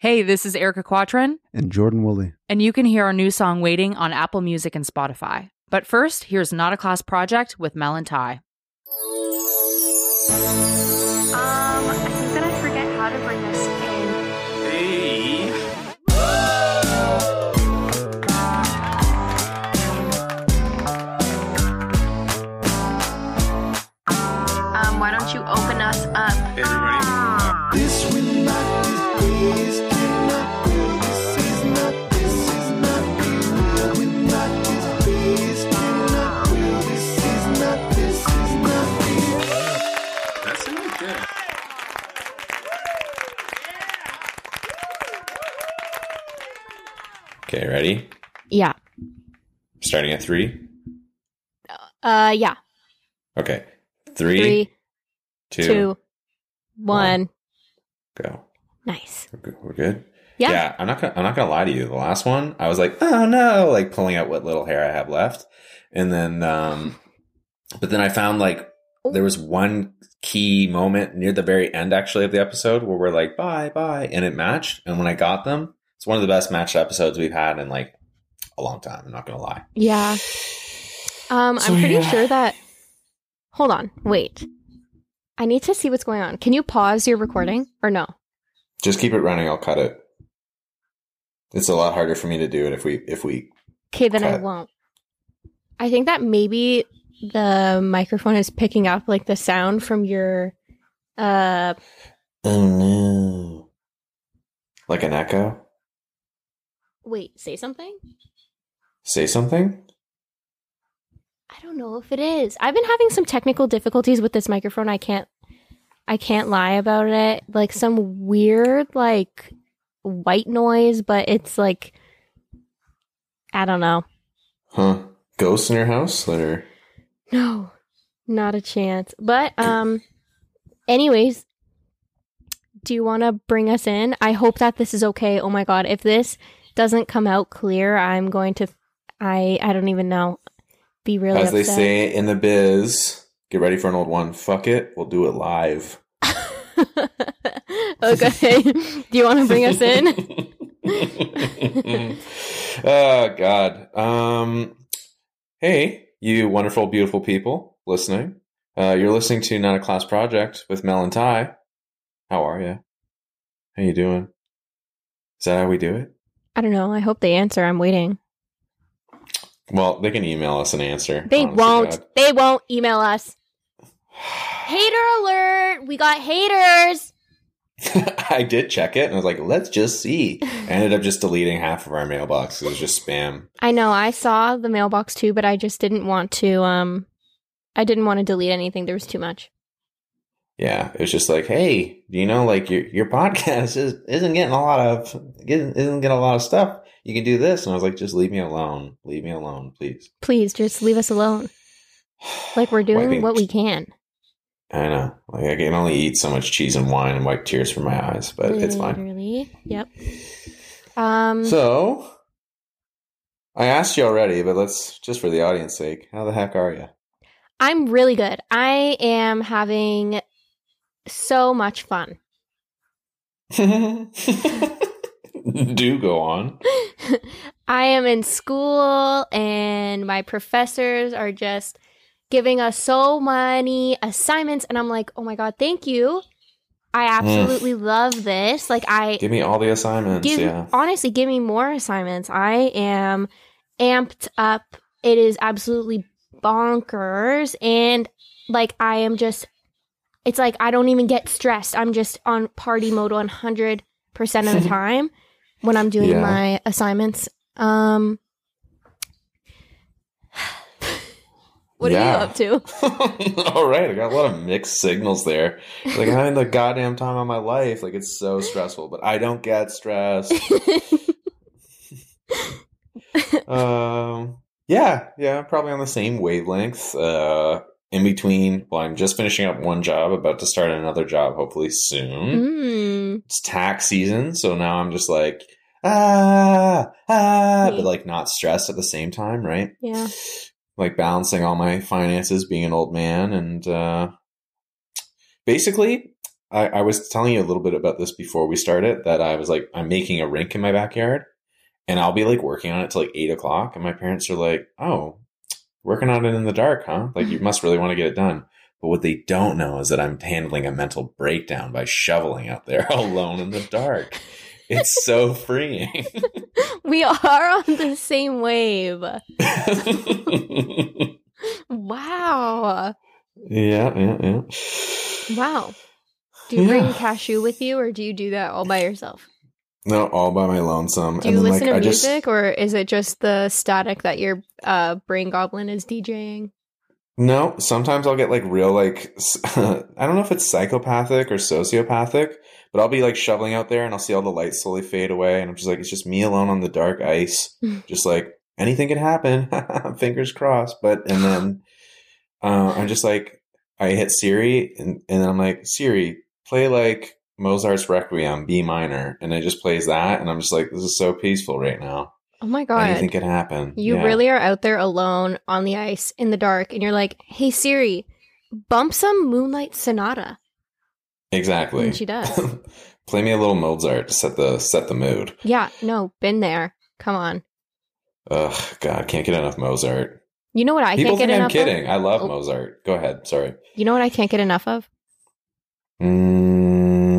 Hey, this is Erica Quatrin, And Jordan Woolley. and you can hear our new song Waiting on Apple Music and Spotify. But first, here's Not a Class Project with Mel and Ty. Yeah. Starting at three. Uh yeah. Okay. Three, Three, two, two, one. go. Nice. We're good. We're good. Yeah. I'm not gonna. I'm not gonna lie to you. The last one, I was like, oh no, like pulling out what little hair I have left, and then, um, but then I found like there was one key moment near the very end, actually, of the episode where we're like, bye, bye, and it matched. And when I got them, it's one of the best matched episodes we've had in like a long time. I'm not gonna lie. Yeah. Um So, I'm pretty yeah. sure that Hold on. Wait. I need to see what's going on. Can you pause your recording or no? Just keep it running. I'll cut it. It's a lot harder for me to do it if we if we. Okay, then I won't. I think that maybe the microphone is picking up like the sound from your uh Oh no! Like an echo. wait, say something? Say something. I don't know if it is. I've been having some technical difficulties with this microphone. I can't I can't lie about it. Like some weird like white noise, but it's like I don't know. Huh? Ghosts in your house? Or No. Not a chance. But um anyways, do you want to bring us in? I hope that this is okay. Oh my god, if this doesn't come out clear, I'm going to I I don't even know. Be really as they say in the biz, get ready for an old one. Fuck it, we'll do it live. okay. Do you want to bring us in? oh God. Um. Hey, you wonderful, beautiful people listening. Uh, you're listening to Not a Class Project with Mel and Ty. How are you? How you doing? Is that how we do it? I don't know. I hope they answer. I'm waiting. Well, they can email us an answer. They won't. God. They won't email us. Hater alert! We got haters. I did check it and I was like, let's just see. I ended up just deleting half of our mailbox. It was just spam. I know. I saw the mailbox too, but I just didn't want to. Um, I didn't want to delete anything. There was too much. Yeah, it was just like, hey, do you know, like your your podcast is isn't getting a lot of isn't getting a lot of stuff. You can do this, and I was like, just leave me alone, leave me alone, please. Please, just leave us alone. Like we're doing Wiping- what we can. I know, like I can only eat so much cheese and wine and wipe tears from my eyes, but it's fine. Really? Yep. Um. So, I asked you already, but let's just for the audience sake, how the heck are you? I'm really good. I am having so much fun. do go on. I am in school and my professors are just giving us so many assignments and I'm like, "Oh my god, thank you. I mm. absolutely love this." Like I Give me all the assignments. give yeah. honestly give me more assignments. I am amped up. It is absolutely bonkers and like I am just it's like I don't even get stressed. I'm just on party mode 100% of the time when I'm doing Yeah. my assignments. Um What Yeah. are you up to? All right, I got a lot of mixed signals there. Like I'm having the goddamn time of my life. Like it's so stressful, but I don't get stressed. um, yeah, yeah, probably on the same wavelength. Uh, in between, well, I'm just finishing up one job, about to start another job, hopefully soon. mm. It's tax season, so now I'm just like ah ah, but like not stressed at the same time, right? Yeah. like balancing all my finances being an old man and uh basically I, I was telling you a little bit about this before we started that I was like, I'm making a rink in my backyard and I'll be like working on it till like eight o'clock. And my parents are like, oh, working on it in the dark, huh? Like you mm-hmm. must really want to get it done. But what they don't know is that I'm handling a mental breakdown by shoveling out there alone in the dark. It's so freeing. We are on the same wave. Wow. yeah, yeah, yeah. Wow. Do you bring cashew with you or do you do that all by yourself? No, all by my lonesome. Do you listen to I just- music or is it just the static that your uh, brain goblin is DJing? No, sometimes I'll get like real like I don't know if it's psychopathic or sociopathic, but I'll be like shoveling out there and I'll see all the lights slowly fade away and I'm just like it's just me alone on the dark ice, just like anything can happen, fingers crossed. But and then uh, I'm just like I hit Siri and and then I'm like Siri play like Mozart's Requiem B minor and it just plays that and I'm just like this is so peaceful right now. Oh my god. Anything could happen. You Yeah. really are out there alone on the ice in the dark and you're like, "Hey Siri, bump some Moonlight Sonata." exactly. And she does. Play me a little Mozart to set the set the mood. Yeah, no, been there. Come on. Ugh, God, can't get enough Mozart. You know what I People can't get think I'm enough kidding. of? I love Oh. Mozart. Go ahead. Sorry. You know what I can't get enough of? Mm,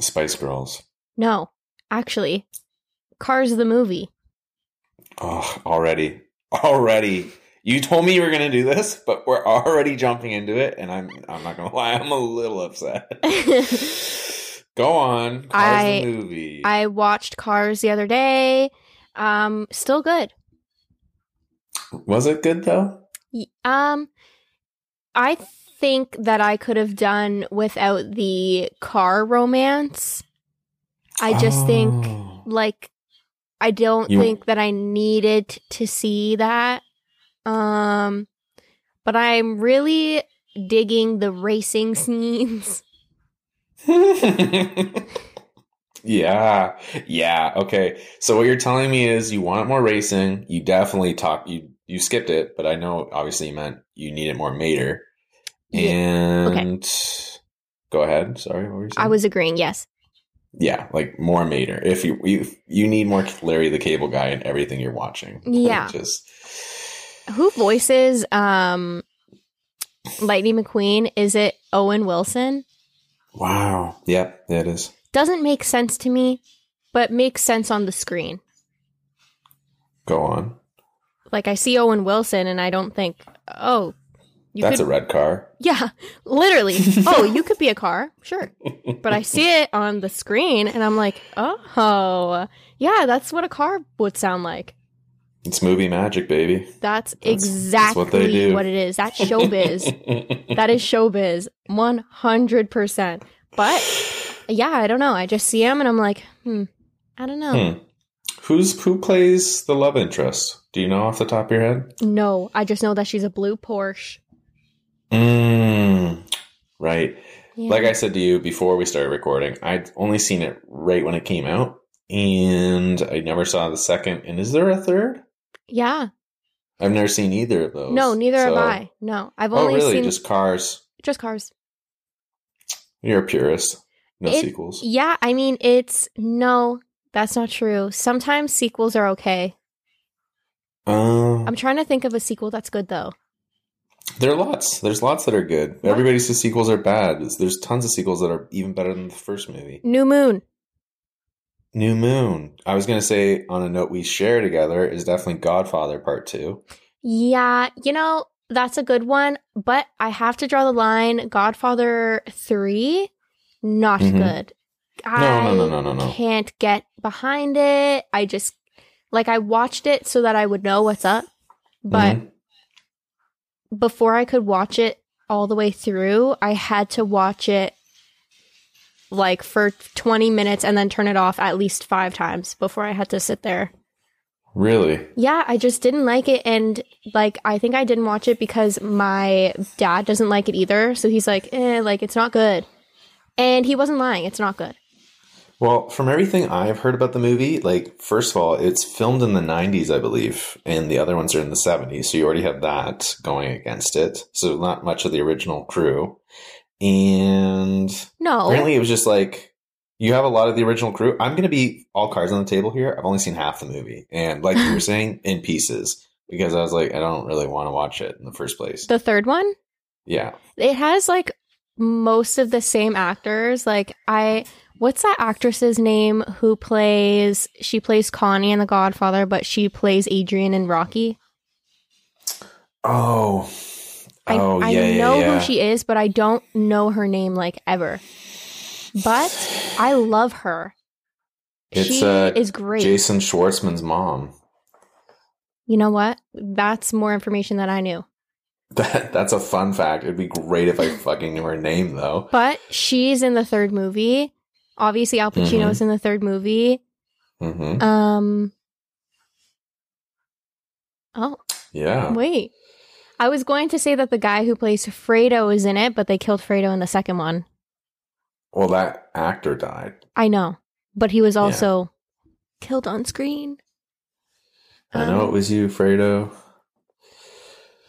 Spice Girls. No. Actually, Cars the movie. Oh, already, already. You told me you were going to do this, but we're already jumping into it, and I'm I'm not going to lie. I'm a little upset. Go on. Cars I- the movie. I watched Cars the other day. Um, still good. Was it good though? Um, I think that I could have done without the car romance. I just think, Oh. like, I don't You- think that I needed to see that. Um, but I'm really digging the racing scenes. yeah. Yeah. Okay. So what you're telling me is you want more racing. You definitely talk you you skipped it, but I know obviously you meant you needed more Mater. Yeah. And go ahead. Sorry, what were you saying? I was agreeing, yes. Yeah, like more Mater. If you you you need more Larry the Cable Guy in everything you're watching. Yeah. Just Who voices um Lightning McQueen? Is it Owen Wilson? wow. Yep, yeah, it is. Doesn't make sense to me, but makes sense on the screen. Go on. Like I see Owen Wilson and I don't think, oh, you That's could a red car. Yeah, literally. oh, you could be a car, sure. But I see it on the screen and I'm like, oh, yeah, that's what a car would sound like. It's movie magic, baby. That's, That's- exactly that's what they do. what it is. That's showbiz. that is showbiz, 100%. But yeah, I don't know. I just see him and I'm like, hmm, I don't know. Hmm. Who's who plays the love interest? Do you know off the top of your head? No, I just know that she's a blue Porsche. Mm, right. Yeah. Like I said to you before we started recording, I'd only seen it right when it came out, and I never saw the second. And is there a third? yeah. I've never seen either of those. No, neither have I. No, I've Oh, only really? seen Just cars. just cars. You're a purist. No It- sequels. Yeah, I mean, it's no, that's not true. Sometimes sequels are okay. Um, I'm trying to think of a sequel that's good though. There are lots. There's lots that are good. What? Everybody says sequels are bad. There's- tons of sequels that are even better than the first movie. New Moon. New Moon. I was going to say, on a note we share together, is definitely Godfather Part 2. Yeah, you know, that's a good one, but I have to draw the line. Godfather 3, not Mhm. good. No, I no, no, no, no, no. can't get behind it. I just, like, I watched it so that I would know what's up, but Mhm. Before I could watch it all the way through, I had to watch it like for 20 minutes and then turn it off at least five times before I had to sit there. Really? Yeah, I just didn't like it. And like, I think I didn't watch it because my dad doesn't like it either. So he's like, eh, like, it's not good. And he wasn't lying. It's not good. Well, from everything I've heard about the movie, like, first of all, it's filmed in the 90s, I believe, and the other ones are in the 70s. So you already have that going against it. So not much of the original crew. and No. apparently it was just like you have a lot of the original crew. I'm going to be all cards on the table here. I've only seen half the movie, and like you were saying, in pieces because I was like, I don't really want to watch it in the first place. The third one? yeah, It has like most of the same actors. Like I what's that actress's name who plays she plays Connie in The Godfather, but she plays Adrian in Rocky? Oh, I, oh I yeah, yeah, know yeah. who she is, but I don't know her name like ever. But I love her. It's, she uh, is great. Jason Schwartzman's mom. you know what? That's more information that I knew. That that's a fun fact. It'd be great if I fucking knew her name though. But she's in the third movie. Obviously, Al Pacino's in the third movie. hmm Um. Oh, Yeah. wait. I was going to say that the guy who plays Fredo is in it, but they killed Fredo in the second one. Well, that actor died. I know. But he was Yeah. also killed on screen. I know Um, it was you, Fredo.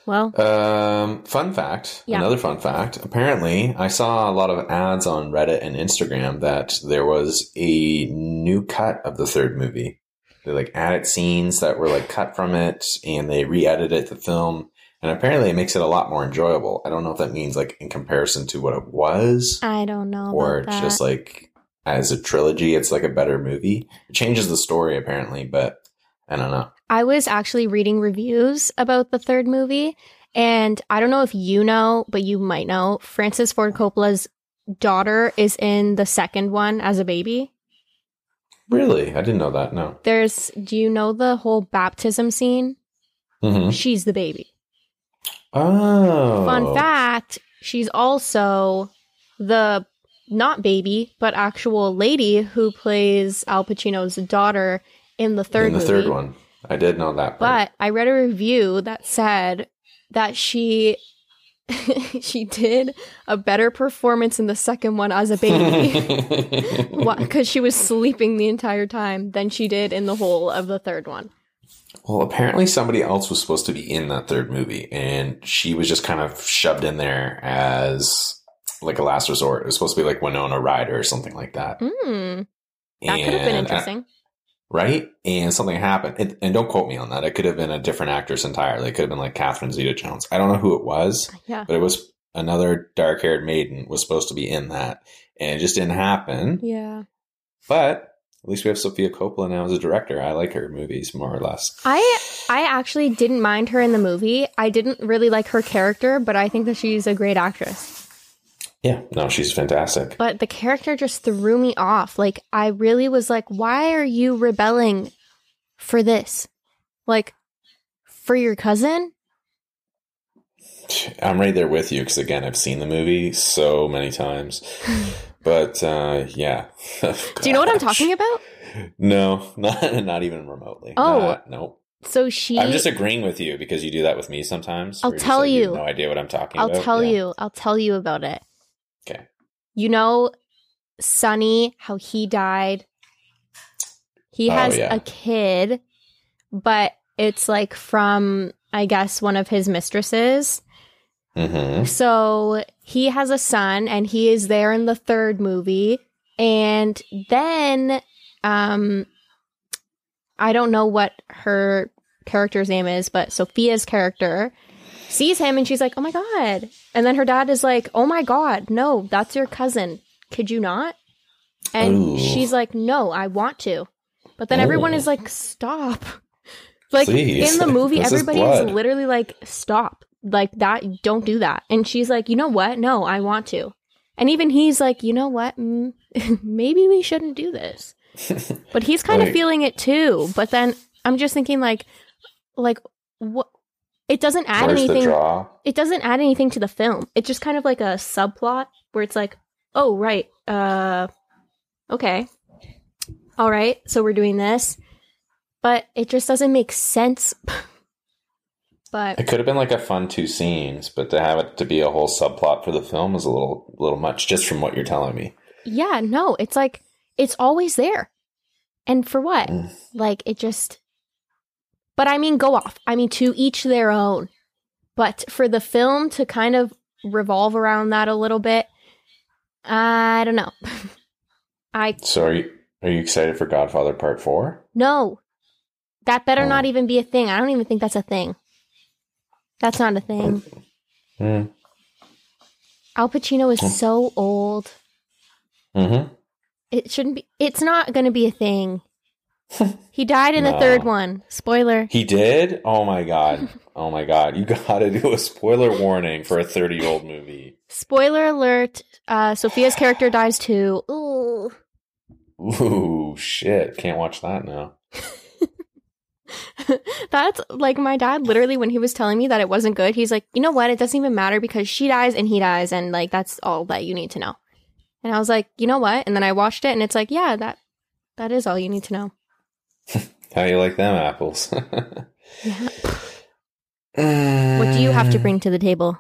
Well, Um, fun fact. Yeah. Another fun fact. Apparently, I saw a lot of ads on Reddit and Instagram that there was a new cut of the third movie. They like added scenes that were like cut from it, and they re-edited the film. And apparently, it makes it a lot more enjoyable. I don't know if that means like in comparison to what it was, I don't know. or about that. just like as a trilogy, it's like a better movie. It changes the story apparently, but I don't know. I was actually reading reviews about the third movie, and I don't know if you know, but you might know. Francis Ford Coppola's daughter is in the second one as a baby. Really, I didn't know that. No. There's, do you know the whole baptism scene? hmm She's the baby. Oh, Fun fact, she's also the not baby, but actual lady who plays Al Pacino's daughter in the third in the movie. third one. I did know that. part. But I read a review that said that she she did a better performance in the second one as a baby because she was sleeping the entire time than she did in the whole of the third one. well, apparently somebody else was supposed to be in that third movie, and she was just kind of shoved in there as like a last resort. It was supposed to be like Winona Ryder or something like that. Hmm, that could have been interesting. Right? And something happened, and, and don't quote me on that. It could have been a different actress entirely. It could have been like Catherine Zeta-Jones. I don't know who it was, yeah, but it was another dark-haired maiden was supposed to be in that, and it just didn't happen. yeah. But at least we have Sofia Coppola now as a director. I like her movies more or less. I I actually didn't mind her in the movie. I didn't really like her character, but I think that she's a great actress. Yeah, no, she's fantastic. But the character just threw me off. Like I really was like, why are you rebelling for this? Like for your cousin? I'm right there with you because again, I've seen the movie so many times. But uh, yeah, Do you know what I'm talking about? No, not not even remotely. Oh. Not- nope. So she I'm just agreeing with you because you do that with me sometimes. I'll where you're just tell like, you. have no idea what I'm talking I'll about. tell Yeah. you. I'll tell you about it. Okay. You know Sonny, how he died? He Oh, has yeah. a kid, but it's like from I guess one of his mistresses. Mhm. So he has a son and he is there in the third movie. And then um I don't know what her character's name is, but Sofia's character sees him and she's like, "Oh my god." And then her dad is like, "Oh my god, no, that's your cousin. Could you not?" And Ooh. she's like, "No, I want to." But then everyone is like, "Stop." Like Please. in the movie This everybody is blood. literally like, "Stop." Like that, don't do that. And she's like, "You know what? No, I want to." And even he's like, "You know what? Mm, maybe we shouldn't do this." But he's kind of feeling it too. But then I'm just thinking like like what it doesn't add Where's anything it doesn't add anything to the film. It's just kind of like a subplot where it's like, "Oh, right. Uh okay. All right. So we're doing this." But it just doesn't make sense. but It could have been like a fun two scenes, but to have it to be a whole subplot for the film is a little little much, just from what you're telling me. yeah, no, it's like it's always there. And for what? Mm. Like it just But I mean go off. I mean to each their own. But for the film to kind of revolve around that a little bit I don't know. I So are you are you excited for Godfather Part Four? no. That better Oh. not even be a thing. I don't even think that's a thing. That's not a thing. Hmm. Al Pacino is Hmm. so old. Mm-hmm. It shouldn't be. It's not going to be a thing. he died in the third one. Spoiler. He did? Oh my god. Oh my god. You gotta do a spoiler warning for a 30 year old movie. Spoiler alert. Uh, Sofia's character dies too. Ooh. Ooh, shit. Can't watch that now. That's like my dad literally when he was telling me that it wasn't good, he's like, you know what? It doesn't even matter because she dies and he dies, and like that's all that you need to know. And I was like, you know what? And then I watched it and it's like, yeah, that that is all you need to know. How do you like them apples? Yeah. What do you have to uh, bring to the table?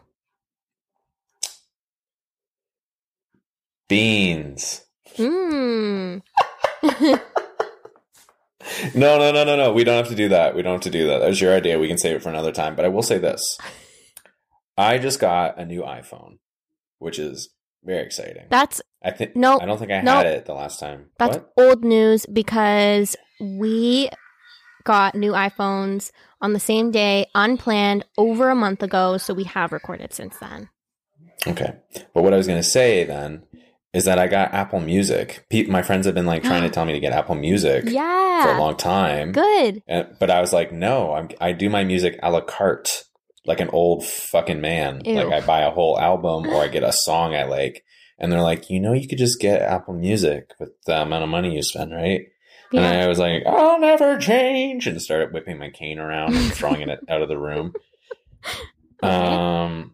Beans. Mmm. No, no, no, no, no. We don't have to do that. We don't have to do that. That was your idea. We can save it for another time. But I will say this. I just got a new iPhone, which is very exciting. That's I think no, I don't think I had it the last time. that's what? old news because we got new iPhones on the same day, unplanned, over a month ago. So we have recorded since then. Okay. But what I was going to say then is that I got Apple Music. My friends have been like trying to tell me to get Apple Music yeah. for a long time. Good. But I was like, no, I'm, I do my music a la carte, like an old fucking man. Ew. Like I buy a whole album or I get a song I like. And they're like, you know, you could just get Apple Music with the amount of money you spend, right? And I was like, I'll never change, and started whipping my cane around and throwing it out of the room. Um,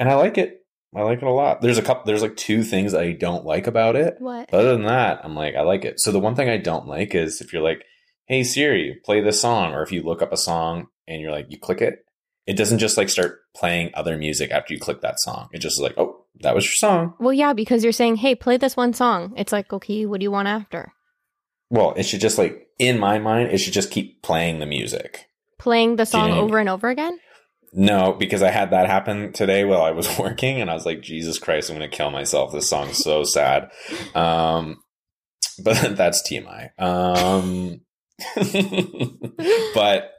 and I like it. I like it a lot. There's a couple. There's like two things I don't like about it. What? But other than that, I'm like, I like it. So the one thing I don't like is if you're like, "Hey Siri, play this song," or if you look up a song and you're like, you click it, it doesn't just like start playing other music after you click that song. It just is like, oh, that was your song. Well, yeah, because you're saying, hey, play this one song. It's like, okay, what do you want after? Well, it should just like in my mind, it should just keep playing the music. Playing the song you- over and over again? No, because I had that happen today while I was working, and I was like, Jesus Christ, I'm going to kill myself. This song's so sad. Um, but that's TMI. Um, but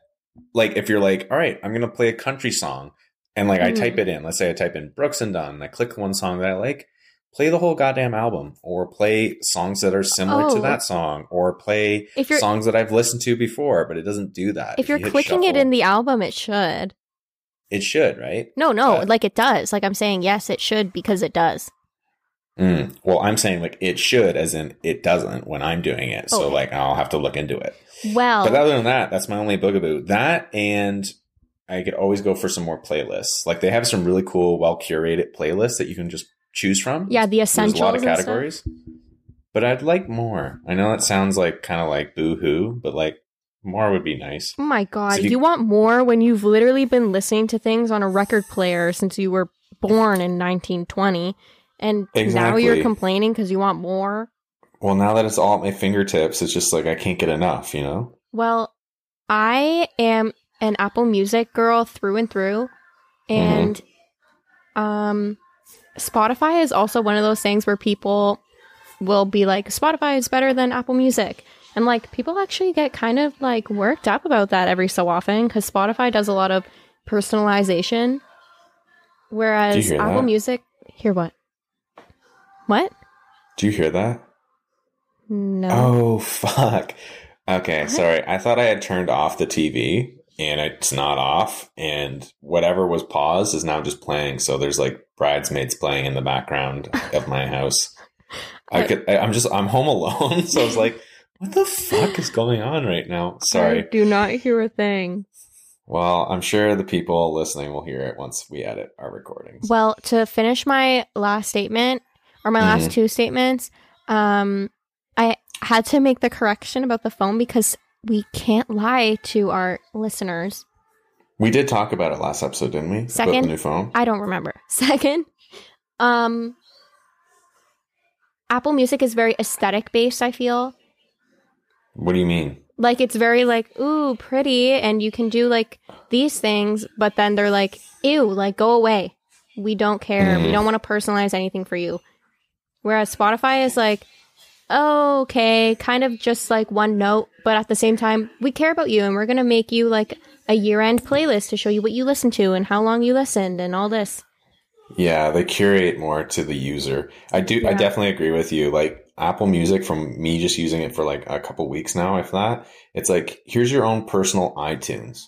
like, if you're like, all right, I'm to play a country song, and like I Mhm. type it in, let's say I type in Brooks and Dunn, and I click one song that I like, play the whole goddamn album, or play songs that are similar Oh. to that song, or play If you're songs that I've listened to before, but it doesn't do that. if you're you clicking it in the album, it should. it should, right? No, no, Uh, like it does. Like I'm saying, yes, it should because it does. Mm. Well, I'm saying like it should, as in it doesn't when I'm doing it. So Oh. like I'll have to look into it. Well, But other than that, that's my only bugaboo. That and I could always go for some more playlists. Like they have some really cool, well curated playlists that you can just choose from. yeah, the There's essentials. a lot of categories. But I'd like more. I know that sounds like kind of like boo hoo, but like more would be nice. Oh my god, So you, you- want more when you've literally been listening to things on a record player since you were born in 1920 and now you're complaining because you want more? Well, now that it's all at my fingertips, it's just like I can't get enough, you know? Well, I am an Apple Music girl through and through. And um Spotify is also one of those things where people will be like Spotify is better than Apple Music. And like people actually get kind of like worked up about that every so often cuz Spotify does a lot of personalization whereas Apple that? Music hear what? What? Do you hear that? No. Oh fuck. Okay, What? sorry. I thought I had turned off the TV and it's not off and whatever was paused is now just playing. So there's like bridesmaids playing in the background of my house. I I- could I, I'm just I'm home alone, so I was like, what the fuck is going on right now? I Sorry. do not hear a thing. Well, I'm sure the people listening will hear it once we edit our recordings. Well, to finish my last statement or my last two statements, um, I had to make the correction about the phone because we can't lie to our listeners. We did talk about it last episode, didn't we? About Second. the new phone. I don't remember. Second, um, Apple Music is very aesthetic based. I feel What do you mean? like it's very like ooh pretty, and you can do like these things, but then they're like ew, like go away. We don't care. We Mhm. don't want to personalize anything for you. Whereas Spotify is like, oh, okay, kind of just like one note, but at the same time, we care about you and we're going to make you like a year end playlist to show you what you listen to and how long you listened and all this. Yeah, they curate more to the user. I do. I definitely agree with you. Like Apple Music, from me just using it for like a couple weeks now, if that, it's like here's your own personal iTunes.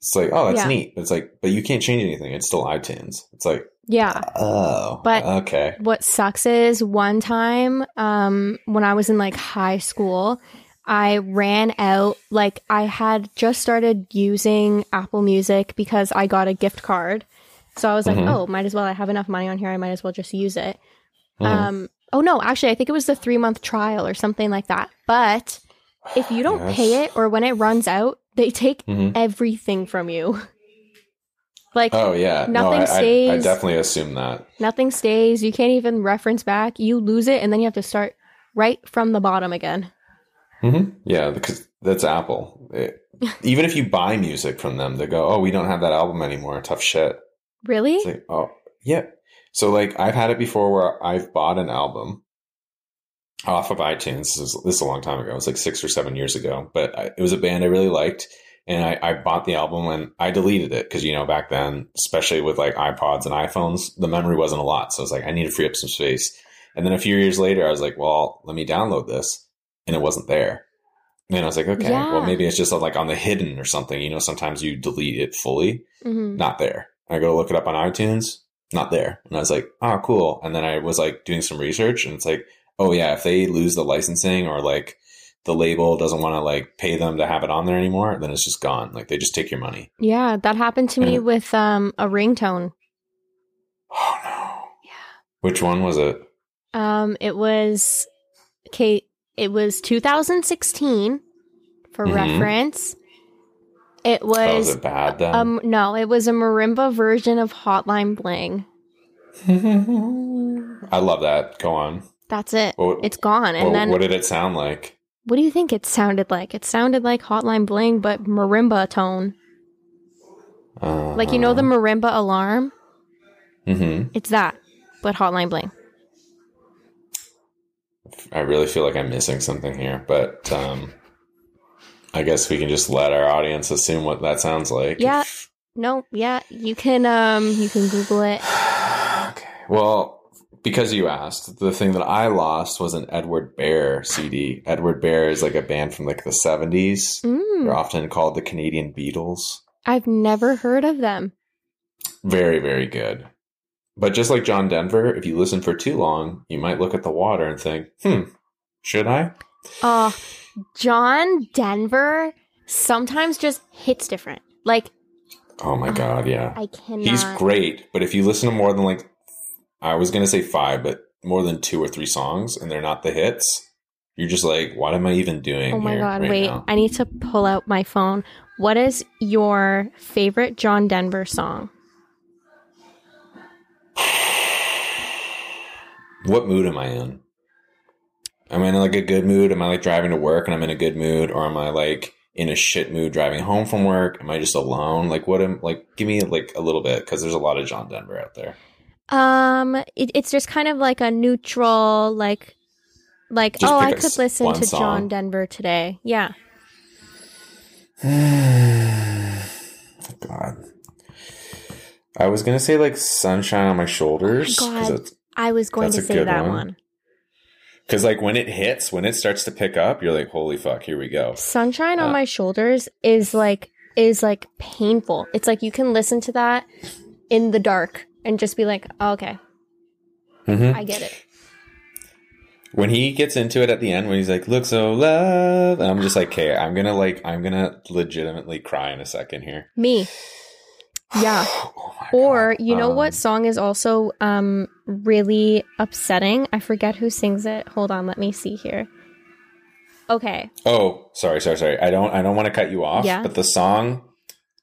It's like, oh, that's Yeah. neat. It's like, but you can't change anything. It's still iTunes. It's like, Yeah. oh, But- okay. What sucks is one time, um, when I was in like high school, I ran out, like, I had just started using Apple Music because I got a gift card. So I was like, Mhm. oh, might as well. I have enough money on here. I might as well just use it. Mhm. Um, oh no, actually, I think it was the three month trial or something like that. But if you don't Yes. pay it or when it runs out, they take Mhm. everything from you. Like, Oh yeah, no, nothing stays. I, I definitely assume that. nothing stays. You can't even reference back. You lose it, and then you have to start right from the bottom again. hmm Yeah, because that's Apple. It- even if you buy music from them, they go, "Oh, we don't have that album anymore." Tough shit. Really? Like, oh, yeah. So like I've had it before where I've bought an album off of iTunes. This is, this is a long time ago. It was like six or seven years ago, but I, it was a band I really liked. And I, I bought the album and I deleted it because, you know, back then, especially with like iPods and iPhones, the memory wasn't a lot. So I was like, I need to free up some space. And then a few years later, I was like, well, let me download this. And it wasn't there. And I was like, okay, Yeah. well, maybe it's just like on the hidden or something. You know, sometimes you delete it fully hmm not there. I go look it up on iTunes, not there. And I was like, oh, cool. And then I was like doing some research and it's like, oh, yeah, if they lose the licensing or like the label doesn't want to like pay them to have it on there anymore, then it's just gone. Like they just take your money. Yeah, that happened to me Yeah. with um a ringtone. Oh, no. Yeah. Which one was it? Um, it was okay. It was 2016 for Mhm. reference. It Oh, was was it bad then? um no, it was a marimba version of Hotline Bling. I love that. Go on. That's it. What, It's gone. And what, then what did it sound like? What do you think it sounded like? It sounded like Hotline Bling, but marimba tone. Uh, Like you know the marimba alarm? hmm It's that, but Hotline Bling. I really feel like I'm missing something here, but um, I guess we can just let our audience assume what that sounds like. Yeah. No, yeah, you can um you can Google it. okay. Well, because you asked, the thing that I lost was an Edward Bear CD. Edward Bear is like a band from like the 70s. Mm, They're often called the Canadian Beatles. I've never heard of them. Very, very good. But just like John Denver, if you listen for too long, you might look at the water and think, hmm, should I? Uh John Denver sometimes just hits different. Like Oh my God, yeah. I cannot. He's great, but if you listen to more than like, I was going to say five, but more than two or three songs and they're not the hits, you're just like, what am I even doing? Oh my god! right wait, now? I need to pull out my phone. What is your favorite John Denver song? What mood am I in? Am I in like a good mood? Am I like driving to work and I'm in a good mood, or am I like in a shit mood driving home from work? Am I just alone? Like, what am like? Give me like a little bit because there's a lot of John Denver out there. Um, it, it's just kind of like a neutral, like, like Just oh, I could listen to song. John Denver today. Yeah. God. I was gonna say like sunshine on my shoulders Oh God. I was going to say that one. Because like when it hits, when it starts to pick up, you're like, "Holy fuck, here we go!" Sunshine on Uh, my shoulders is like is like painful. It's like you can listen to that in the dark and just be like, oh, okay, Mhm. I get it. When he gets into it at the end, when he's like, "Look so love," and I'm just like, "Okay, I'm gonna like, I'm gonna legitimately cry in a second here." Me. Yeah. Oh Or God. you know Um, what song is also um really upsetting? I forget who sings it. Hold on, let me see here. Okay. Oh, sorry, sorry, sorry. I don't, I don't want to cut you off. Yeah. But the song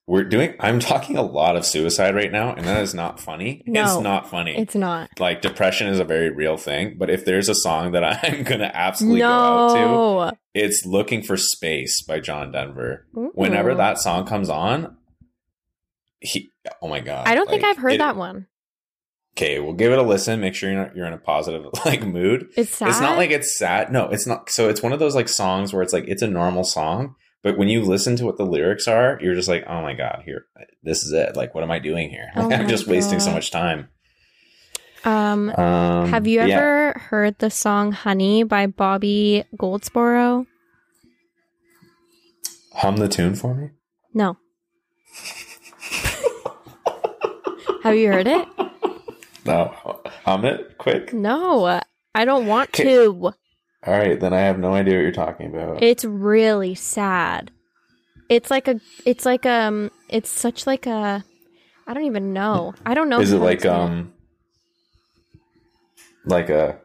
we're doing, I'm talking a lot of suicide right now, and that is not funny. No, it's not funny. It's not. like depression is a very real thing. But if there's a song that I'm gonna absolutely go out to, it's "Looking for Space" by John Denver. Whenever that song comes on, he, oh my god, I don't think I've heard it- that one. Okay, we'll give it a listen. Make sure you're not, you're in a positive like mood. It's sad. It's not like it's sad. No, it's not. So it's one of those like songs where it's like it's a normal song, but when you listen to what the lyrics are, you're just like, oh my god, here, this is it. Like, what am I doing here? Oh I'm just wasting so much time. um, Um, have you yeah. ever heard the song "Honey" by Bobby Goldsboro? hum the tune for me? No. have you heard it? No, hum it quick. No, I don't want Okay. to. All right, then I have no idea what you're talking about. It's really sad. It's like a. It's like um. It's such like a. I don't even know. I don't know. Is it like um, like a,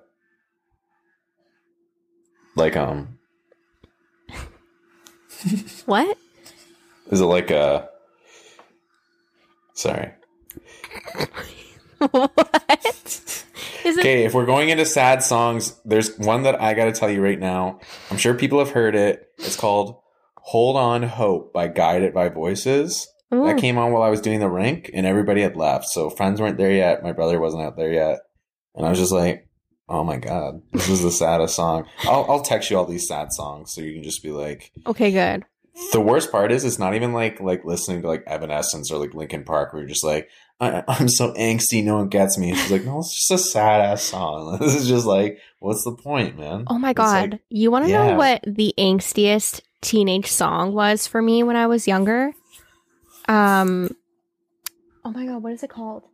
like um, what? is it like a? Sorry. what? Is it? Okay, if we're going into sad songs, there's one that I got to tell you right now. I'm sure people have heard it. It's called "Hold On Hope" by Guided by Voices. Ooh. That came on while I was doing the rink, and everybody had left. So friends weren't there yet. My brother wasn't out there yet, and I was just like, "Oh my god, this is the saddest song." I'll, I'll text you all these sad songs, so you can just be like. Okay, good. The worst part is, it's not even like like listening to like Evanescence or like Linkin Park, where you're just like, I, "I'm so angsty, no one gets me." She's like, "No, it's just a sad ass song." This is just like, what's the point, man? Oh my god. like- you want to yeah. know what the angstiest teenage song was for me when I was younger? Um Oh my god, what is it called?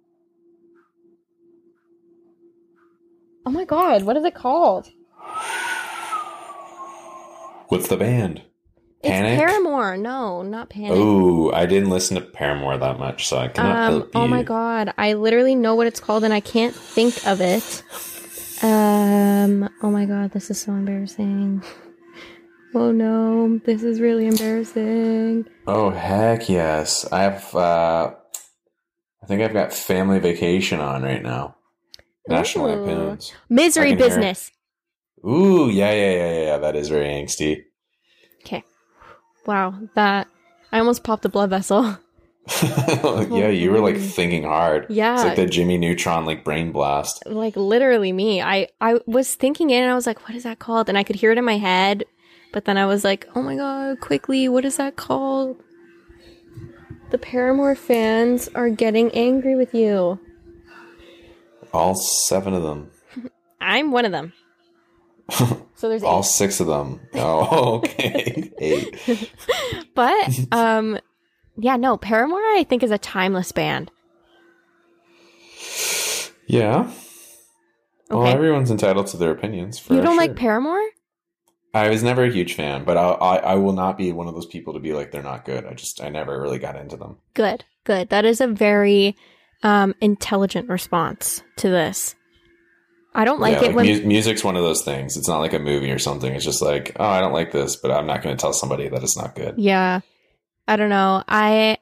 Oh my god, what is it called? What's the band? It's Paramore. No, not Panic. Oh, I didn't listen to Paramore that much, so I cannot um help you. oh my god, I literally know what it's called and I can't think of it. Um oh my god, this is so embarrassing. Oh no, this is really embarrassing. Oh heck yes! I have. uh I think I've got Family Vacation on right now. National. Lampoons. Misery I can hear it. business. Ooh, yeah, yeah, yeah, yeah. That is very angsty. Wow, that I almost popped a blood vessel. yeah, you were like thinking hard. Yeah. It's like the Jimmy Neutron like brain blast. Like literally me. I I was thinking it and I was like, what is that called? And I could hear it in my head, but then I was like, oh my god, quickly, what is that called? The Paramore fans are getting angry with you. All seven of them. I'm one of them. So there's All six of them. Oh, okay. Eight. But um yeah, no, Paramore I think is a timeless band. Yeah. Well, Okay. everyone's entitled to their opinions. For you don't sure. like Paramore? I was never a huge fan, but I, I I will not be one of those people to be like they're not good. I just I never really got into them. Good. Good. That is a very um intelligent response to this. I don't like yeah, it when mu- music's one of those things. It's not like a movie or something. It's just like oh I don't like this, but I'm not going to tell somebody that it's not good. Yeah. I don't know. I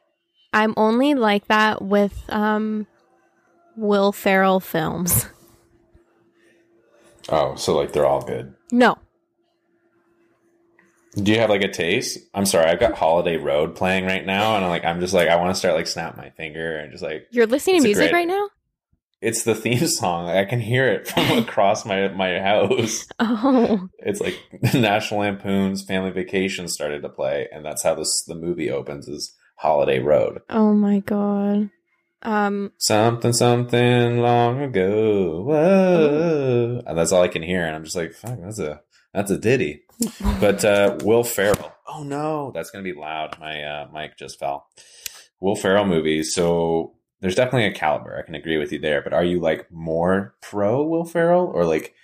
I'm only like that with um Will Ferrell films. Oh, so like they're all good. No. Do you have like a taste? I'm sorry, I've got Holiday Road playing right now, and I'm like I'm just like I want to start like snap my finger and just like You're listening to music great- right now? It's the theme song. I can hear it from across my my house. Oh. It's like National Lampoon's Family Vacation started to play, and that's how this the movie opens is Holiday Road. Oh my god. Um Something something long ago. Whoa. And that's all I can hear, and I'm just like, fuck, that's a that's a ditty. But uh Will Ferrell. Oh no, that's gonna be loud. My uh mic just fell. Will Ferrell movies. So there's definitely a caliber. I can agree with you there. But are you like more pro Will Ferrell or like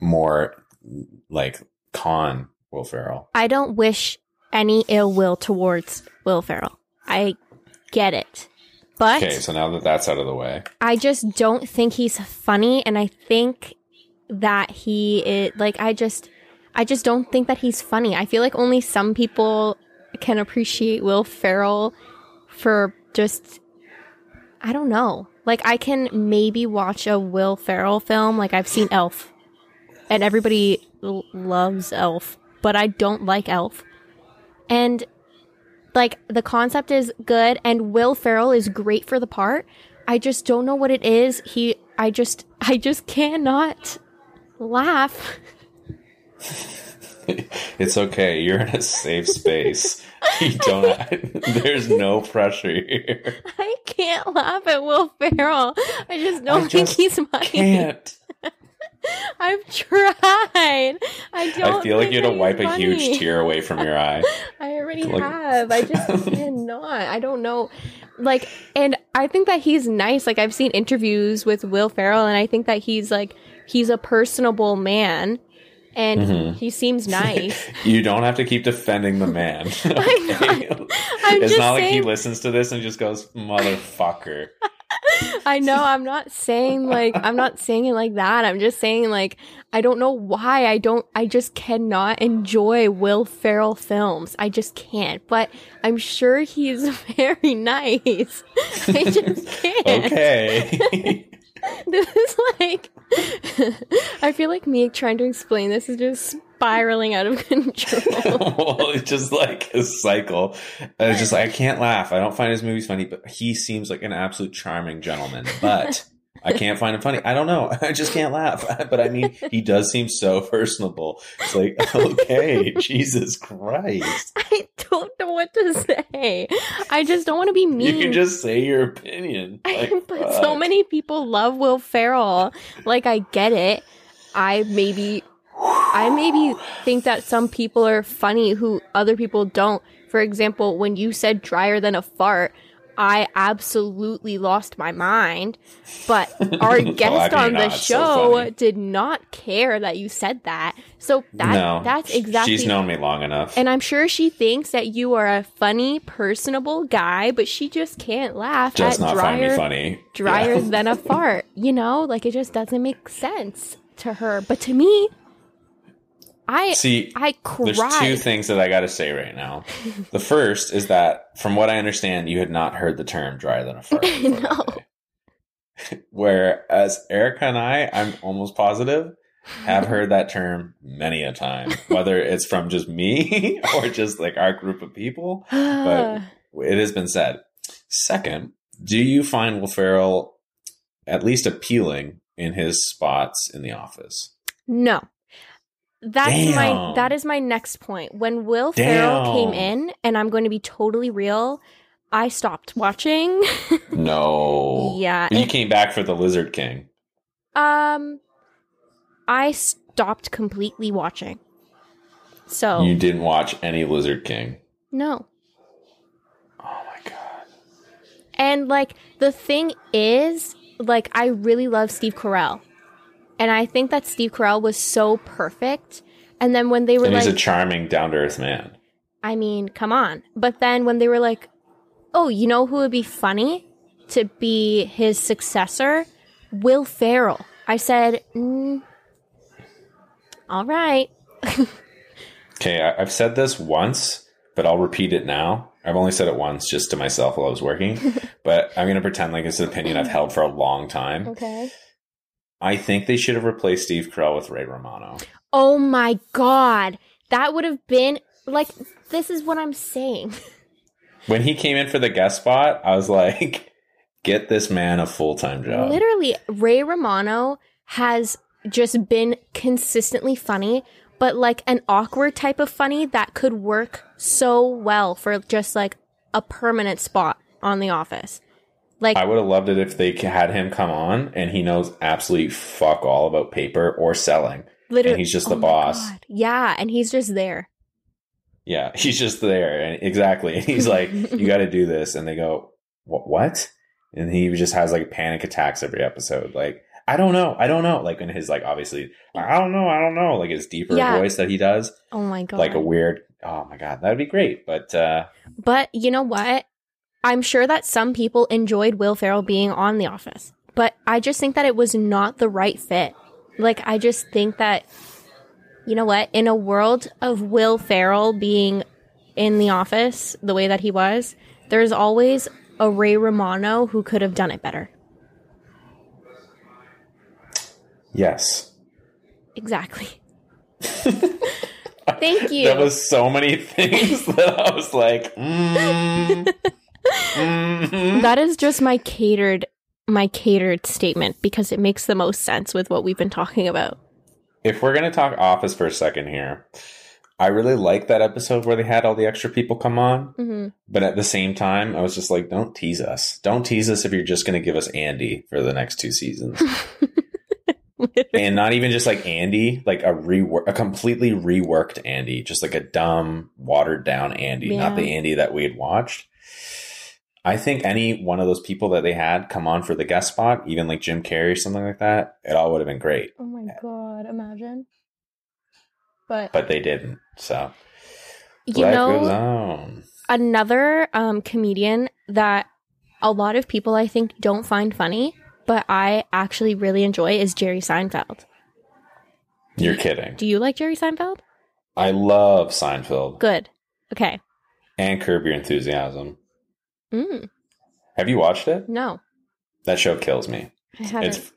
more like con Will Ferrell? I don't wish any ill will towards Will Ferrell. I get it. But Okay, so now that that's out of the way, I just don't think he's funny and I think that he is like I just I just don't think that he's funny. I feel like only some people can appreciate Will Ferrell for just I don't know. Like I can maybe watch a Will Ferrell film like I've seen Elf and everybody l- loves Elf, but I don't like Elf. And like the concept is good and Will Ferrell is great for the part. I just don't know what it is. He I just I just cannot laugh. It's okay. You're in a safe space. You don't. There's no pressure here. I can't laugh at Will Ferrell. I just don't I think just he's funny. Can't. I've tried. I don't. I feel like you had to wipe a huge tear away from your eye. I already Like- have. I just cannot. I don't know. Like, and I think that he's nice. Like, I've seen interviews with Will Ferrell, and I think that he's like, he's a personable man, and Mhm. he seems nice. You don't have to keep defending the man. I'm okay? I'm it's not like he listens to this and just goes, "Motherfucker." I know. I'm not saying like I'm not saying it like that. I'm just saying like I don't know why I don't. I just cannot enjoy Will Ferrell films. I just can't. But I'm sure he's very nice. I just can't. Okay. This is like. I feel like me trying to explain this is just spiraling out of control. well, it's just like a cycle. And it's just like I can't laugh. I don't find his movies funny, but he seems like an absolute charming gentleman. But I can't find him funny. I don't know. I just can't laugh. But I mean, he does seem so personable. It's like, okay, Jesus Christ. I don't know what to say. I just don't want to be mean. You can just say your opinion. Like, but so many people love Will Ferrell. Like I get it. I maybe I maybe think that some people are funny who other people don't. For example, when you said drier than a fart, I absolutely lost my mind. But our guest I on the uh, it's so show did not care that you said that. So that no, that's exactly She's known me long enough. and I'm sure she thinks that you are a funny, personable guy, but she just can't laugh Does at not find me drier, funny. drier Yeah. than a fart. You know, like it just doesn't make sense to her. But to me, I See, I cried. There's two things that I got to say right now. The first is that, from what I understand, you had not heard the term "drier than a fart." No. Whereas Erica and I, I'm almost positive, have heard that term many a time, whether it's from just me or just like our group of people. but it has been said. Second, do you find Will Ferrell at least appealing in his spots in The Office? no. That's my that is my next point. When Will Ferrell came in, and I'm going to be totally real, I stopped watching. No. yeah. You came back for the Lizard King. Um, I stopped completely watching. So You didn't watch any Lizard King. no, Oh my god. and like the thing is, like I really love Steve Carell, and I think that Steve Carell was so perfect. And then when they were And like, he's a charming, down to earth man. I mean, come on. But then when they were like, oh, you know who would be funny to be his successor? Will Ferrell. I said, mm, all right. Okay, I, I've said this once, but I'll repeat it now. I've only said it once just to myself while I was working, but I'm going to pretend like it's an opinion I've held for a long time. Okay. I think they should have replaced Steve Carell with Ray Romano. Oh my god. That would have been like this is what I'm saying. When he came in for the guest spot, I was like, get this man a full time job. Literally, Ray Romano has just been consistently funny, but like an awkward type of funny that could work so well for just like a permanent spot on The Office. Like I would have loved it if they had him come on and he knows absolutely fuck all about paper or selling. literally, and he's just the oh boss. Yeah, and he's just there. Yeah, he's just there, and exactly. And he's like, "You got to do this," and they go, "What? What?" And he just has like panic attacks every episode. Like, I don't know, I don't know. Like in his like obviously, I don't know, I don't know. Like his deeper Yeah. voice that he does, Oh my god. like a weird. Oh my god, that'd be great. But uh But you know what? I'm sure that some people enjoyed Will Ferrell being on The Office, but I just think that it was not the right fit. Like, I just think that, you know what? In a world of Will Ferrell being in The Office the way that he was, there's always a Ray Romano who could have done it better. yes, Exactly. Thank you. that was so many things that I was like, mm, mhm. That is just my catered my catered statement because it makes the most sense with what we've been talking about. If we're gonna talk Office for a second here, I really like that episode where they had all the extra people come on. Mm-hmm. But at the same time, I was just like, don't tease us. Don't tease us if you're just going to give us Andy for the next two seasons. and not even just like Andy, like a rework, a completely reworked Andy, just like a dumb, watered down Andy, not the Andy that we had watched. I think any one of those people that they had come on for the guest spot, even like Jim Carrey or something like that, it all would have been great. oh my god, imagine. But, But they didn't. So you life know, another um, comedian that a lot of people I think don't find funny, but I actually really enjoy is Jerry Seinfeld. You're kidding. Do you like Jerry Seinfeld? I love Seinfeld Good. Okay. and Curb Your Enthusiasm. Mm, Have you watched it? no, That show kills me. I haven't. It's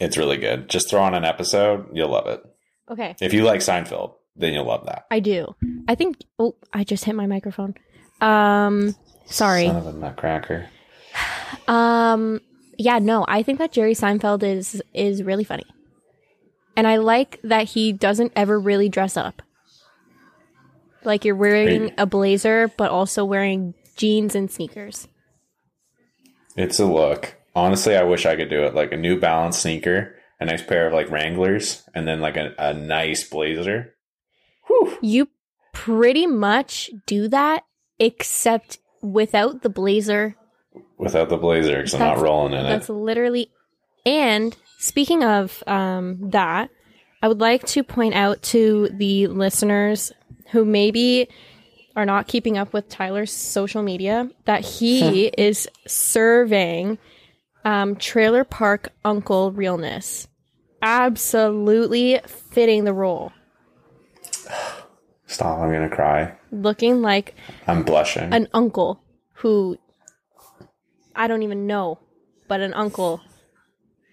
it's really good. Just throw on an episode, you'll love it. okay, If you like Seinfeld, then you'll love that. I do. I think. Oh, I just hit my microphone. Um, sorry. Son of a nutcracker. Um, yeah, no, I think that Jerry Seinfeld is is really funny, and I like that he doesn't ever really dress up. Like you're wearing a blazer, but also wearing jeans and sneakers. It's a look. Honestly, I wish I could do it. Like a New Balance sneaker, a nice pair of like Wranglers, and then like a, a nice blazer. Whew. You pretty much do that, except without the blazer. Without the blazer, because I'm not rolling in That's it. That's literally. And speaking of um, that, I would like to point out to the listeners who maybe are not keeping up with Tyler's social media that he is serving um, Trailer Park Uncle realness. Absolutely fitting the role. Stop, I'm gonna cry. Looking like I'm blushing. an uncle who I don't even know, but an uncle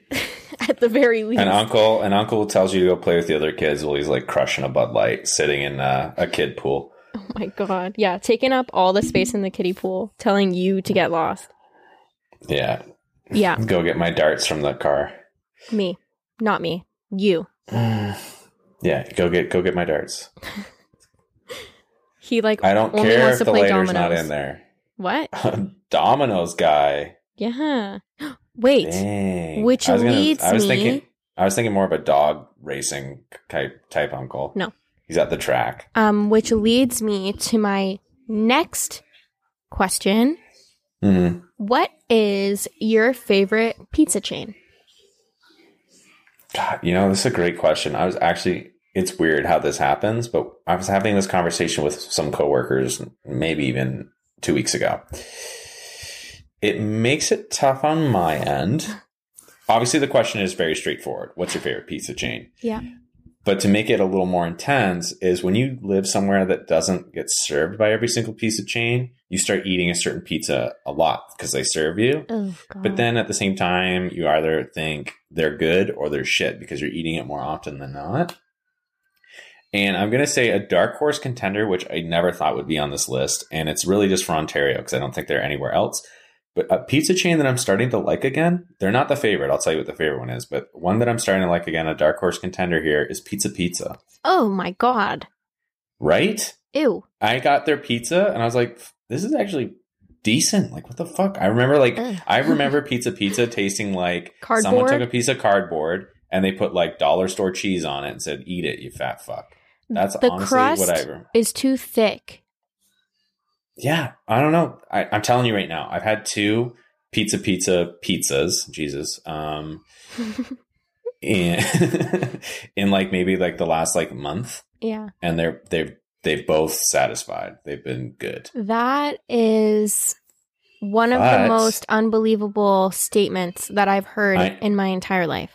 at the very least. An uncle, an uncle tells you to go play with the other kids while he's like crushing a Bud Light, sitting in uh, a kid pool. Oh my god. Yeah, taking up all the space in the kiddie pool, telling you to get lost. Yeah, Yeah, go get my darts from the car. me. Not me. You. Yeah, go get go get my darts. He like I don't care if the later's dominoes. not in there. What? Dominoes guy. Yeah. Wait. Dang. Which I gonna- leads I was me- thinking I was thinking more of a dog racing type type uncle. No. He's at the track. Um which leads me to my next question. hmm What is your favorite pizza chain? God, you know, this is a great question. I was actually it's weird how this happens, but I was having this conversation with some coworkers maybe even two weeks ago. It makes it tough on my end. Obviously, the question is very straightforward. What's your favorite pizza chain? Yeah. But to make it a little more intense is when you live somewhere that doesn't get served by every single piece of chain, you start eating a certain pizza a lot because they serve you. Oh. But then at the same time, you either think they're good or they're shit because you're eating it more often than not. And I'm going to say a dark horse contender, which I never thought would be on this list. And it's really just for Ontario because I don't think they're anywhere else. But a pizza chain that I'm starting to like again, they're not the favorite. I'll tell you what the favorite one is. But one that I'm starting to like again, a dark horse contender here is Pizza Pizza. Oh my god. Right? Ew. I got their pizza and I was like, this is actually decent. Like, what the fuck? I remember, like, Ugh. I remember Pizza Pizza tasting like someone took a piece of cardboard and they put like dollar store cheese on it and said, eat it, you fat fuck. That's the honestly crust what I. is too thick. Yeah, I don't know. I, I'm telling you right now, I've had two Pizza Pizza pizzas, Jesus, um, in, in like maybe like the last like month, yeah. and they're they've they've both satisfied. They've been good. That is one of But- the most unbelievable statements that I've heard I- in my entire life.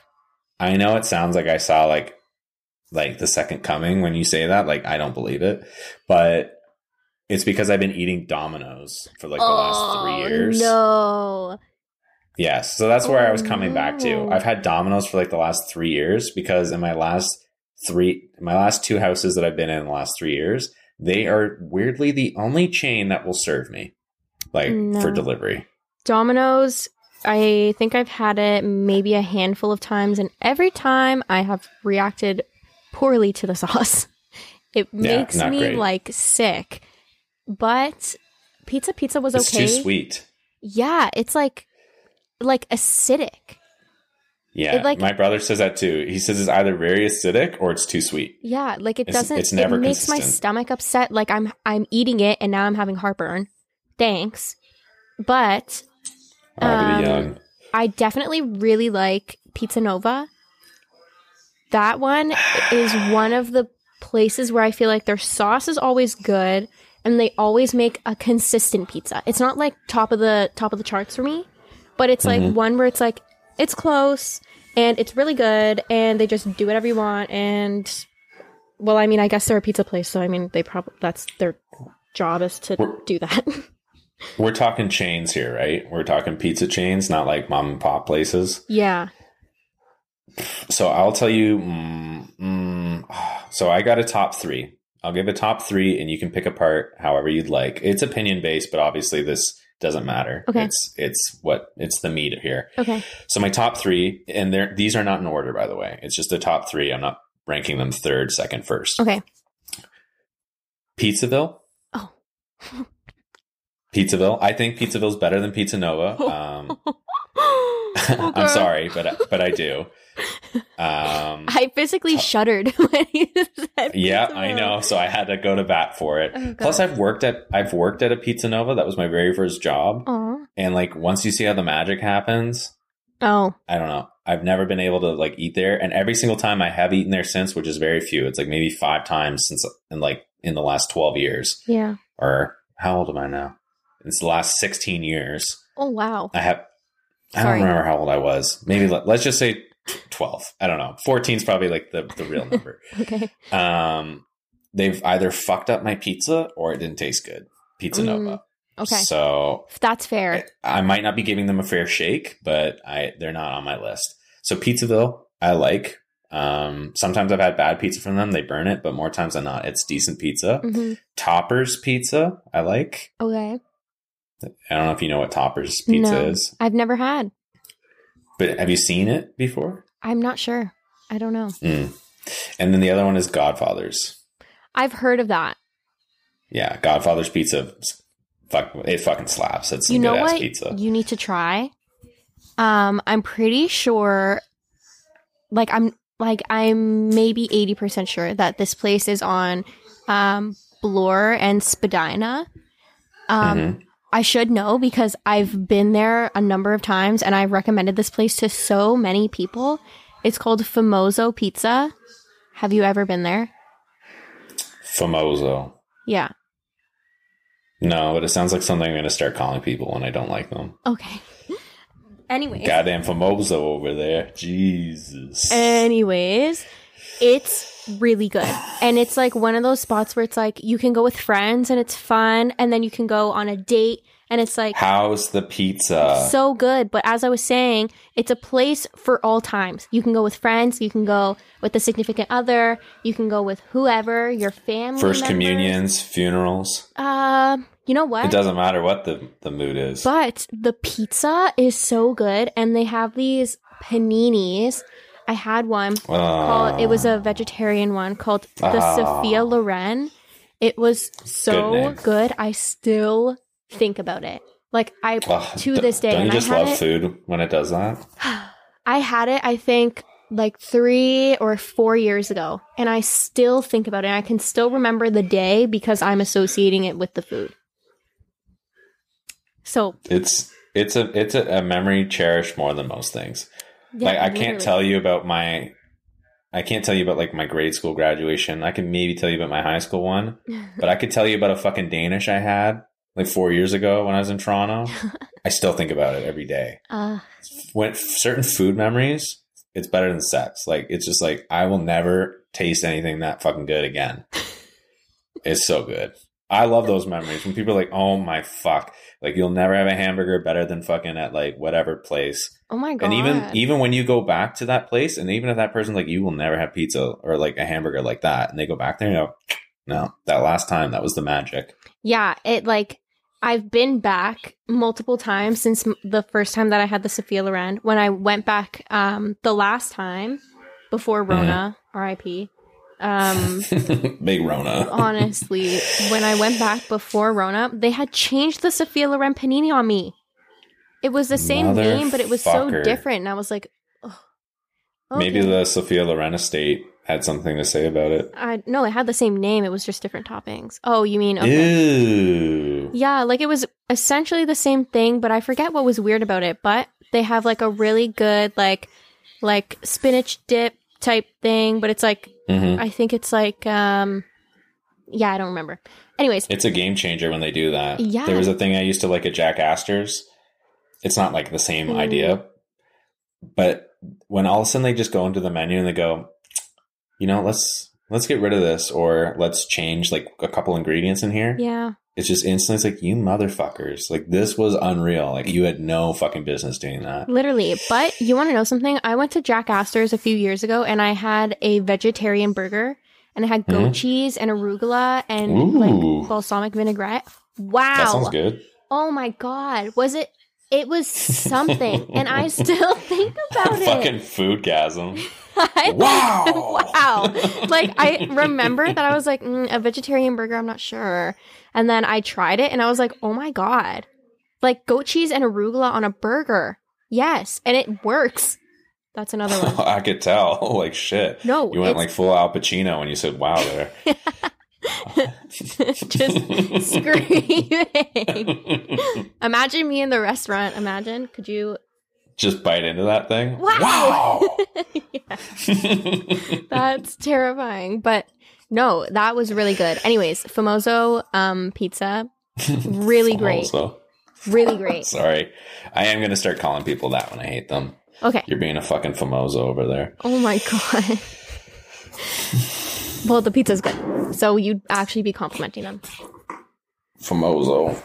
I know it sounds like I saw like like the second coming when you say that. Like I don't believe it, but it's because I've been eating Domino's for like the last three oh, years. Oh, No. Yes, so that's where I was Oh, coming back to. Oh, I've had Domino's for like the last three years because in my last three, my last two houses that I've been in the last three years, they are weirdly the only chain that will serve me, like No. for delivery. Domino's I think I've had it maybe a handful of times, and every time I have reacted poorly to the sauce. It makes not me great. like sick. But pizza pizza was It's okay. too sweet. Yeah, it's like like acidic. Yeah, It, like- my brother says that too. He says it's either very acidic or it's too sweet. Yeah, like it It's- doesn't. it's never it makes my stomach upset. Like I'm I'm eating it and now I'm having heartburn. Thanks, but Um. I definitely really like Pizza Nova. That one is one of the places where I feel like their sauce is always good and they always make a consistent pizza. It's not like top of the top of the charts for me, but it's like Mhm. one where it's like it's close and it's really good and they just do whatever you want and well, I mean, I guess they're a pizza place, so I mean, they probably that's their job is to We're- do that. We're talking chains here, right? We're talking pizza chains, not like mom and pop places. yeah. So I'll tell you. Mm, mm, so I got a top three. I'll give a top three, and you can pick apart however you'd like. It's opinion based, but obviously this doesn't matter. Okay. It's it's what it's the meat here. Okay. So my top three, and they're these are not in order, by the way. It's just the top three. I'm not ranking them third, second, first. Okay. Pizzaville. Oh. Pizzaville. I think Pizzaville's better than Pizza Nova. Um, Okay. I'm sorry, but but I do. Um, I physically shuddered when you said yeah, I know. So I had to go to bat for it. Oh, Plus, I've worked at I've worked at a Pizza Nova. That was my very first job. Aw. And like once you see how the magic happens, Oh, I don't know. I've never been able to like eat there, and every single time I have eaten there since, which is very few. It's like maybe five times since in like in the last twelve years, yeah. or how old am I now? It's the last sixteen years. Oh, wow. I have. I Sorry. don't remember how old I was. Maybe let, let's just say twelve. I don't know. Fourteen is probably like the the real number. Okay. um, they've either fucked up my pizza or it didn't taste good. Pizza Mm, Nova. Okay. So That's fair. I might not be giving them a fair shake, but I they're not on my list. So Pizzaville, I like. Um, sometimes I've had bad pizza from them. They burn it, but more times than not, it's decent pizza. hmm Toppers Pizza, I like. Okay. I don't know if you know what Toppers Pizza No. is, I've never had. But have you seen it before? I'm not sure. I don't know. Mm. And then the other one is Godfather's. I've heard of that. Yeah, Godfather's Pizza. Fuck, it fucking slaps. It's you know good ass what pizza. you need to try? Um, I'm pretty sure like I'm like I'm maybe 80% sure that this place is on um Bloor and Spadina. Um Mhm. I should know because I've been there a number of times and I've recommended this place to so many people. It's called Famoso Pizza. Have you ever been there? Famoso. Yeah. No, but it sounds like something I'm going to start calling people when I don't like them. Okay. Anyways. Goddamn Famoso over there. Jesus. Anyways, it's really good. And it's like one of those spots where it's like you can go with friends and it's fun and then you can go on a date and it's like How's the pizza? so good. But as I was saying, it's a place for all times. You can go with friends, you can go with a significant other, you can go with whoever, your family. First members. communions, funerals. Um, you know what? It doesn't matter what the, the mood is. But the pizza is so good, and they have these paninis. I had one called. It was a vegetarian one called the Ah. Sophia Loren. It was so name. good. I still think about it. Like I Ugh, to d- this day. Don't you just love it- food when it does that? I had it. I think like three or four years ago, and I still think about it. I can still remember the day because I'm associating it with the food. So It's it's a it's a, a memory cherished more than most things. Yeah, like I can't tell you about my I can't tell you about like my grade school graduation. I can maybe tell you about my high school one, but I could tell you about a fucking Danish I had like 4 years ago when I was in Toronto. I still think about it every day. Uh, When certain food memories, it's better than sex. Like it's just like I will never taste anything that fucking good again. it's so good. I love those memories when people are like, "Oh my fuck!" Like you'll never have a hamburger better than fucking at like whatever place. Oh my god! And even even when you go back to that place, and even if that person's like, you will never have pizza or like a hamburger like that, and they go back there, you know, no, that last time that was the magic. yeah, it like I've been back multiple times since the first time that I had the Sophia Loren. When I went back um the last time before Rona, RIP. Um Big Rona. honestly, when I went back before Rona, they had changed the Sophia Loren panini on me. It was the same name, but it was so different, and I was like, oh, Maybe the Sophia Loren estate had something to say about it. I no, it had the same name. It was just different toppings. Oh, you mean okay? Ew. Yeah, like it was essentially the same thing, but I forget what was weird about it. But they have like a really good like like spinach dip type thing, but it's like hmm I think it's like um yeah, I don't remember. Anyways, It's a game changer when they do that. Yeah. There was a thing I used to like at Jack Astor's. It's not like the same Mm. idea, but when all of a sudden they just go into the menu and they go, you know, let's let's get rid of this or let's change like a couple ingredients in here. yeah. It's just instantly it's like you motherfuckers. Like this was unreal. Like you had no fucking business doing that. Literally. But you want to know something? I went to Jack Astor's a few years ago and I had a vegetarian burger and it had goat Mhm. cheese and arugula and Ooh. like balsamic vinaigrette. Wow. That sounds good. Oh my god. Was it it was something and I still think about it. Fucking foodgasm. I- Wow. wow. Like I remember that I was like mm, a vegetarian burger, I'm not sure. And then I tried it and I was like, "Oh my god." Like goat cheese and arugula on a burger. Yes, and it works. That's another one. I could tell. Like shit. No, You went like full Al Pacino when you said wow there. just screaming. Imagine me in the restaurant. Imagine. Could you Just bite into that thing. Wow. Wow. That's terrifying. But no, that was really good. Anyways, Famoso um pizza, really great. Really great. sorry. I am going to start calling people that when I hate them. Okay. You're being a fucking famoso over there. Oh my god. Well, the pizza's good. So you'd actually be complimenting them. Famoso.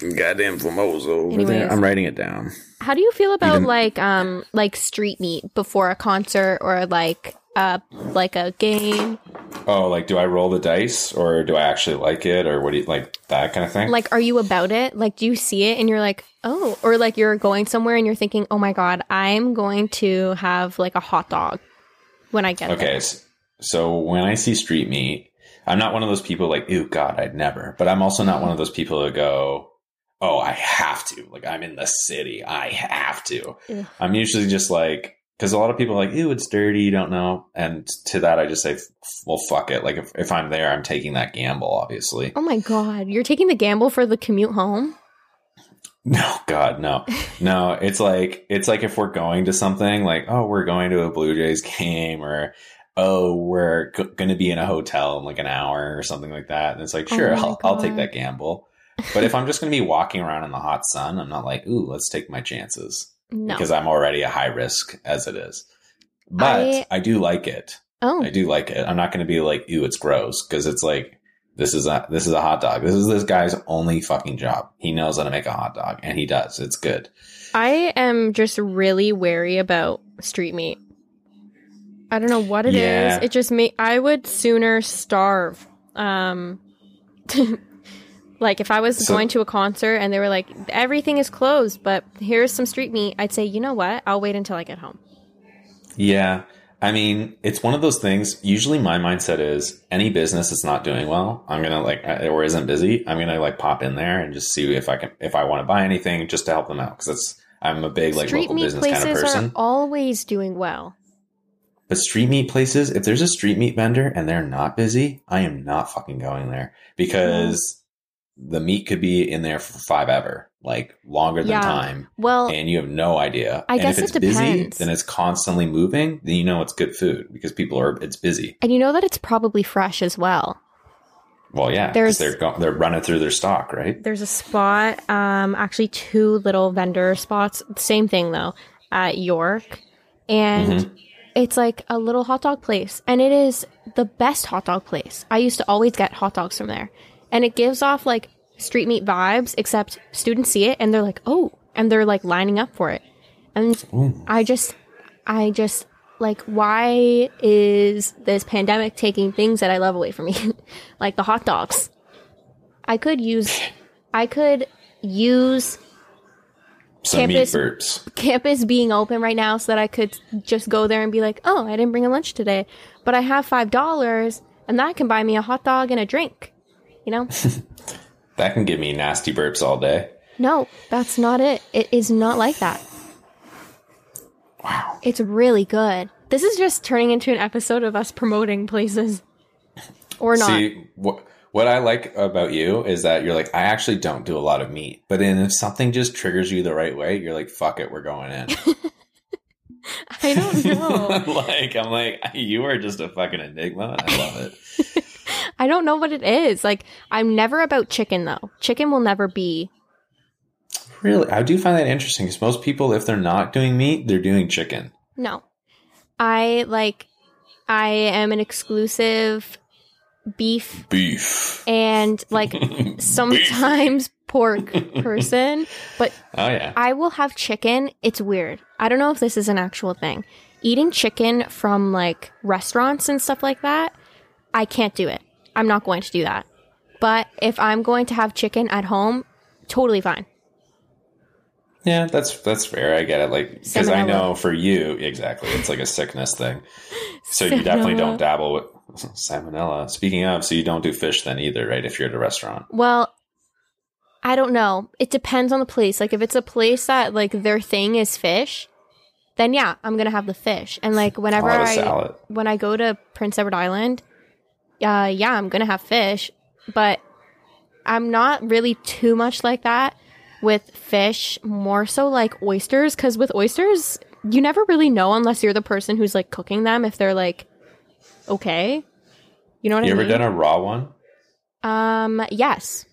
Goddamn famoso over Anyways. there. I'm writing it down. How do you feel about Even- like um like street meat before a concert or like uh like a game? Oh, like, do I roll the dice or do I actually like it or what do you like that kind of thing? Like are you about it? Like do you see it and you're like, "Oh," or like you're going somewhere and you're thinking, "Oh my god, I'm going to have like a hot dog when I get Okay, there." s- so when I see street meat, I'm not one of those people like, ew, God, I'd never. But I'm also not one of those people that go, oh, I have to. Like, I'm in the city. I have to. I'm usually just like, because a lot of people are like, ew, it's dirty. You don't know. And to that, I just say, well, fuck it. Like, if, if I'm there, I'm taking that gamble, obviously. Oh my god, you're taking the gamble for the commute home? No, God, no, no. It's like it's like if we're going to something, like oh, we're going to a Blue Jays game, or oh, we're g- going to be in a hotel in like an hour or something like that. And it's like, Oh sure, my I'll, I'll take that gamble. But if I'm just going to be walking around in the hot sun, I'm not like, ooh, let's take my chances No. because I'm already a high risk as it is. But I- I, do like it. oh. I do like it. I'm not going to be like, ooh, it's gross because it's like this is a this is a hot dog. This is this guy's only fucking job. He knows how to make a hot dog, and he does. It's good. I am just really wary about street meat. I don't know what it is. Yeah. It just me. I would sooner starve. Um, like if I was So- going to a concert and they were like, everything is closed, but here's some street meat. I'd say, you know what? I'll wait until I get home. Yeah. I mean, it's one of those things. Usually, my mindset is any business that's not doing well, I'm gonna like, or isn't busy. I'm gonna like pop in there and just see if I can, if I want to buy anything, just to help them out. Because that's I'm a big like street local meat business kind of places person. are always doing well. But street meat places, if there's a street meat vendor and they're not busy, I am not fucking going there because the meat could be in there for five ever, like longer than Yeah. time, Well, and you have no idea. I and guess if it it's busy, then it's constantly moving. Then you know it's good food because people are. It's busy. and you know that it's probably fresh as well. Well, yeah, There's- they're go- they're running through their stock, right? There's a spot, um, actually two little vendor spots. Same thing though, at York, and Mm-hmm. It's like a little hot dog place, and it is the best hot dog place. I used to always get hot dogs from there, and it gives off like street meat vibes. Except students see it and they're like, oh, and they're like lining up for it, and I just, I just. Like, why is this pandemic taking things that I love away from me? like the hot dogs. I could use I could use Some Campus- meat burps. campus being open right now so that I could just go there and be like, oh, I didn't bring a lunch today, but I have $5 and that can buy me a hot dog and a drink. You know? That can give me nasty burps all day. no, that's not it. It is not like that. Wow. It's really good. This is just turning into an episode of us promoting places. Or not. See, what what I like about you is that you're like, I actually don't do a lot of meat, but then if something just triggers you the right way, you're like, fuck it, we're going in. I don't know. like I'm like, you are just a fucking enigma. I love it. I don't know what it is. Like, I'm never about chicken though. Chicken will never be. Really, I do find that interesting because most people, if they're not doing meat, they're doing chicken. No. I like, I am an exclusive beef Beef. and like sometimes pork person, but Oh yeah. I will have chicken. It's weird. I don't know if this is an actual thing. Eating chicken from like restaurants and stuff like that, I can't do it. I'm not going to do that. But if I'm going to have chicken at home, totally fine. Yeah, that's that's fair. I get it. Like because I know for you exactly, it's like a sickness thing. So you definitely don't dabble with salmonella. Speaking of, so you don't do fish then either, right? If you're at a restaurant, Well, I don't know. It depends on the place. Like if it's a place that like their thing is fish, then yeah, I'm gonna have the fish. And like whenever I'll have a I when I go to Prince Edward Island, uh, yeah, I'm gonna have fish, but I'm not really too much like that with fish. More so like oysters, because with oysters, you never really know unless you're the person who's like cooking them if they're like okay. You know what You I ever done a raw one? um, yes,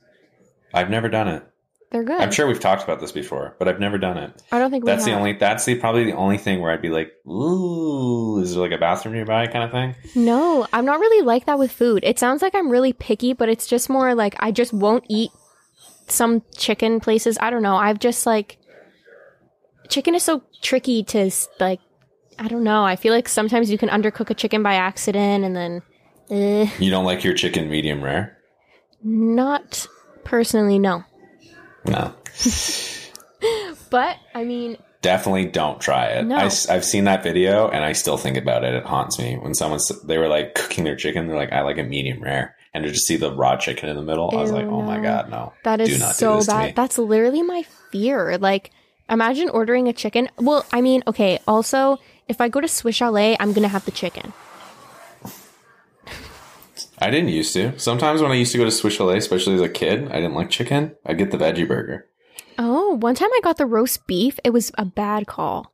I've never done it. they're good. I'm sure we've talked about this before, but I've never done it. I don't think we That's the have. only. That's the probably the only thing where I'd be like, "Ooh, is there like a bathroom nearby?" kind of thing. No, I'm not really like that with food. It sounds like I'm really picky, but it's just more like I just won't eat some chicken places. I don't know. I've just like chicken is so tricky to like. I don't know. I feel like sometimes you can undercook a chicken by accident, and then, eh, You don't like your chicken medium rare? not personally, no. No, But I mean, definitely don't try it. No. I, have seen that video and I still think about it. It haunts me when someone they were like cooking their chicken. They're like, "I like a medium rare," and to just see the raw chicken in the middle, I was like, "Oh my god, no!" That is Do is not do so this to me. bad. That's literally my fear. Like, imagine ordering a chicken. Well, I mean, okay. Also, if I go to Swiss Chalet, I'm gonna have the chicken. I didn't used to. Sometimes when I used to go to Swiss Chalet, especially as a kid, I didn't like chicken. I'd get the veggie burger. Oh, one time I got the roast beef. It was a bad call.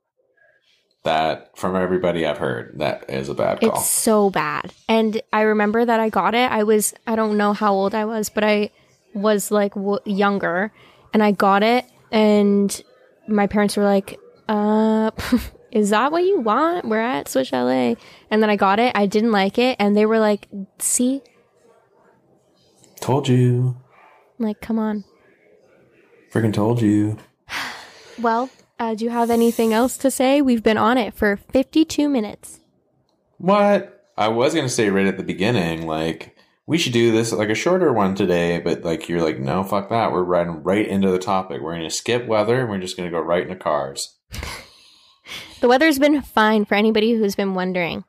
That from everybody I've heard, that is a bad call. It's so bad. And I remember that I got it. I was, I don't know how old I was, but I was like w- younger and I got it. And my parents were like, uh, is that what you want? We're at Swiss Chalet. And then I got it. I didn't like it. And they were like, see, told you, I'm like, come on. freaking told you. Well, uh, do you have anything else to say? We've been on it for 52 minutes. What? I was gonna say right at the beginning, like we should do this like a shorter one today, but like you're like, no, fuck that. We're riding right into the topic. We're gonna skip weather and we're just gonna go right into cars. The weather's been fine for anybody who's been wondering.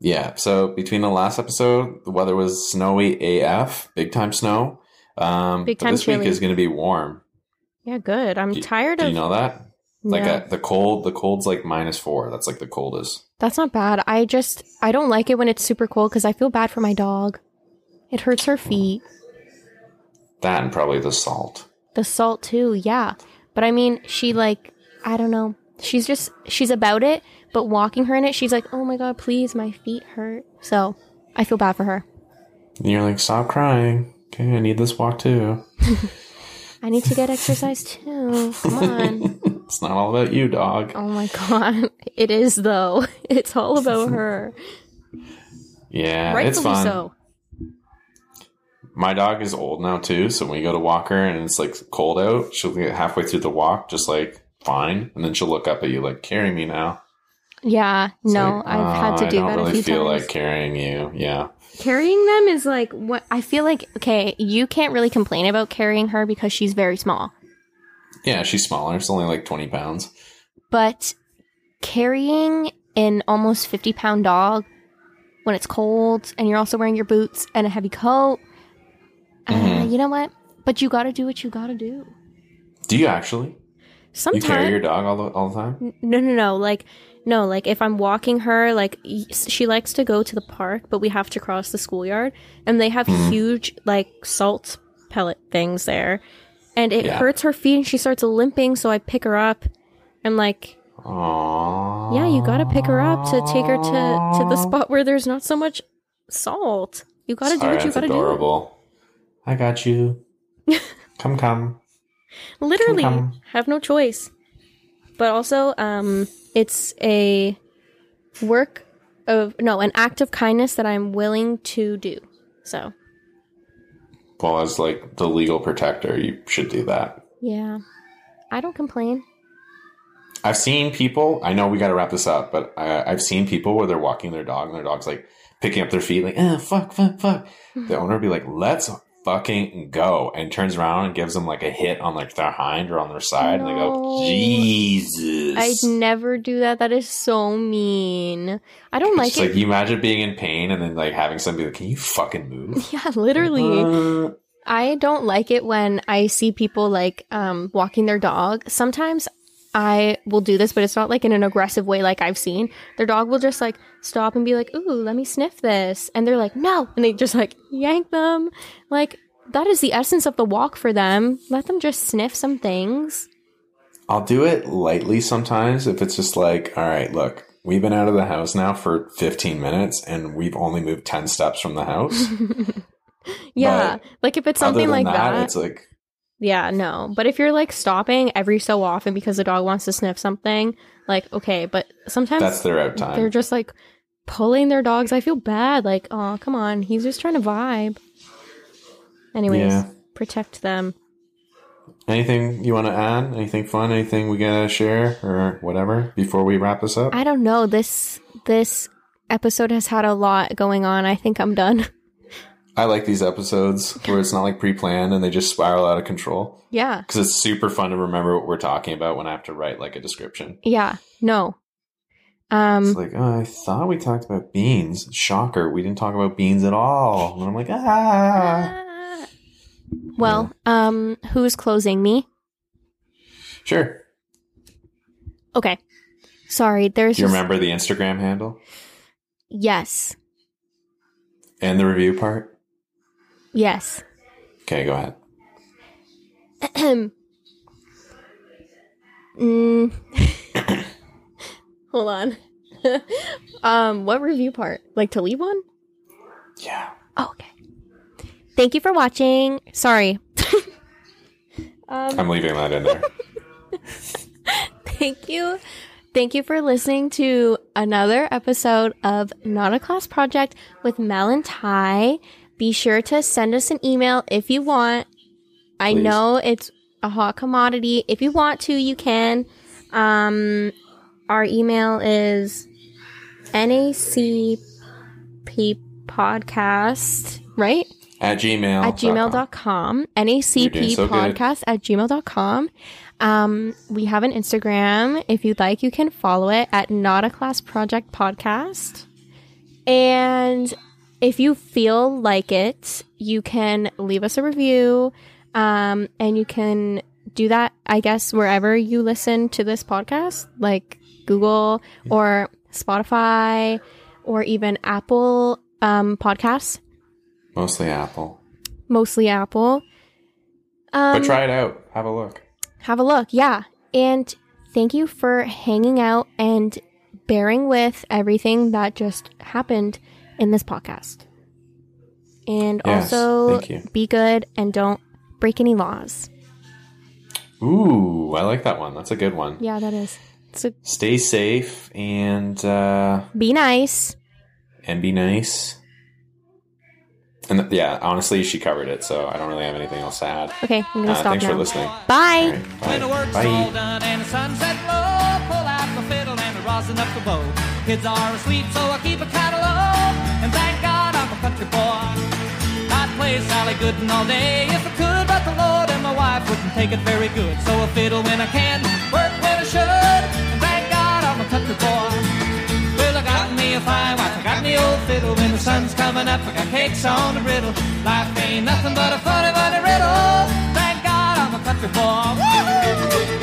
Yeah. So between the last episode, the weather was snowy AF, big time snow. Um, Big but time this chilly. week is gonna be warm. Yeah, good. I'm Do- tired Do of you know that? Like Yeah. uh the cold, the cold's like minus four. That's like the coldest. That's not bad. I just I don't like it when it's super cold because I feel bad for my dog. It hurts her feet. That and probably the salt. The salt too, yeah. But I mean, she like I don't know. She's just she's about it, but walking her in it, she's like, "Oh my god, please, my feet hurt." So I feel bad for her. And you're like, stop crying. Okay, I need this walk too. I need to get exercise too. Come on. It's not all about you, dog. Oh my god, it is though. It's all about her. Yeah, Rightfully it's fun. so. My dog is old now too, so when we go to walk her and it's like cold out, she'll get halfway through the walk just like fine, and then she'll look up at you like, "Carry me now." Yeah, It's no, like, I've had to "Oh, do I don't that really feel times. like carrying you. Yeah. Carrying them is like what I feel like. Okay, you can't really complain about carrying her because she's very small, Yeah, she's smaller. It's only like 20 pounds. but carrying an almost fifty pound dog when it's cold and you're also wearing your boots and a heavy coat, uh, Mhm. you know what? But you got to do what you got to do. Do you actually? Sometimes You carry your dog all the, all the time? No, no, no. Like, no, like if I'm walking her, like she likes to go to the park, but we have to cross the schoolyard, and they have Mhm. huge like salt pellet things there, and it Yeah. hurts her feet, and she starts limping. So I pick her up. I'm like, Aww. yeah, you gotta pick her up to take her to to the spot where there's not so much salt. You gotta do what you gotta do. adorable. I got you. come, come. Do. Literally, Come. have no choice. But also, um, it's a work of no, an act of kindness that I'm willing to do. So Well, as like the legal protector, you should do that. yeah, I don't complain. I've seen people. I know we got to wrap this up, but I, I've seen people where they're walking their dog and their dog's like picking up their feet, like, eh, fuck, fuck, fuck. The owner would be like, let's fucking go, and turns around and gives them like a hit on like their hind or on their side, and they go, Jesus. I'd never do that. That is so mean. I don't like It's it. like you imagine being in pain and then like having somebody like, can you fucking move? yeah, literally. Uh, I don't like it when I see people like um walking their dog. Sometimes I will do this, but it's not like in an aggressive way like I've seen. Their dog will just like stop and be like, "Ooh, let me sniff this." And they're like, "No." And they just like yank them. Like that is the essence of the walk for them. Let them just sniff some things. I'll do it lightly sometimes if it's just like, all right, look, we've been out of the house now for 15 minutes and we've only moved 10 steps from the house. yeah. But like if it's something like that, it's like, Yeah, no. But if you're like stopping every so often because the dog wants to sniff something, like okay, but sometimes that's their out time. they're just like pulling their dogs. I feel bad. Like, oh, come on. He's just trying to vibe. Anyways, Yeah. protect them. Anything you want to add? Anything fun? Anything we gotta share or whatever before we wrap this up? I don't know. This this episode has had a lot going on. I think I'm done. I like these episodes where it's not like pre-planned and they just spiral out of control yeah. because it's super fun to remember what we're talking about when I have to write like a description. Yeah. No. Um It's like, oh, I thought we talked about beans. Shocker, we didn't talk about beans at all. And I'm like, ah. Well, um who's closing me? Sure. Okay. Sorry, there's Do you just- remember the Instagram handle Yes. and the review part? Yes. Okay, go ahead. mm. Hold on. um, what review part? Like to leave one? Yeah. Oh, okay. Thank you for watching. Sorry. um, I'm leaving that in there. thank you. Thank you for listening to another episode of Not a Class Project with Mel and Ty. Be sure to send us an email if you want. I Please. know it's a hot commodity. If you want to, you can. Um, our email is NACP podcast, right? At Gmail. at gmail.com nacp so podcast at gmail.com um, we have an instagram if you'd like you can follow it at not a class project podcast and if you feel like it you can leave us a review um, and you can do that i guess wherever you listen to this podcast like google or spotify or even apple um, podcasts Mostly Apple. mostly Apple. Um, But try it out. Have a look. have a look, yeah. And thank you for hanging out and bearing with everything that just happened in this podcast. And Yes, also be good and don't break any laws. Ooh, I like that one. That's a good one. Yeah, that is. So Stay safe and uh be nice. and be nice. And yeah, honestly, she covered it, so I don't really have anything else to add. Okay, I'm gonna Uh, stop thanks now. for listening. Bye. All right, When the bye. Kids are asleep, so I keep a catalog. And thank God I'm a country boy. I'd play Sally Gooden all day if I could, but the Lord and my wife wouldn't take it very good. So I fiddle when I can, work when I should. And thank God I'm a country boy. Well, I got me a fine wife, I got me old fiddle. When the sun's coming up, I got cakes on the griddle. Life ain't nothing but a funny, funny riddle. Thank God I'm a country boy. Woo-hoo!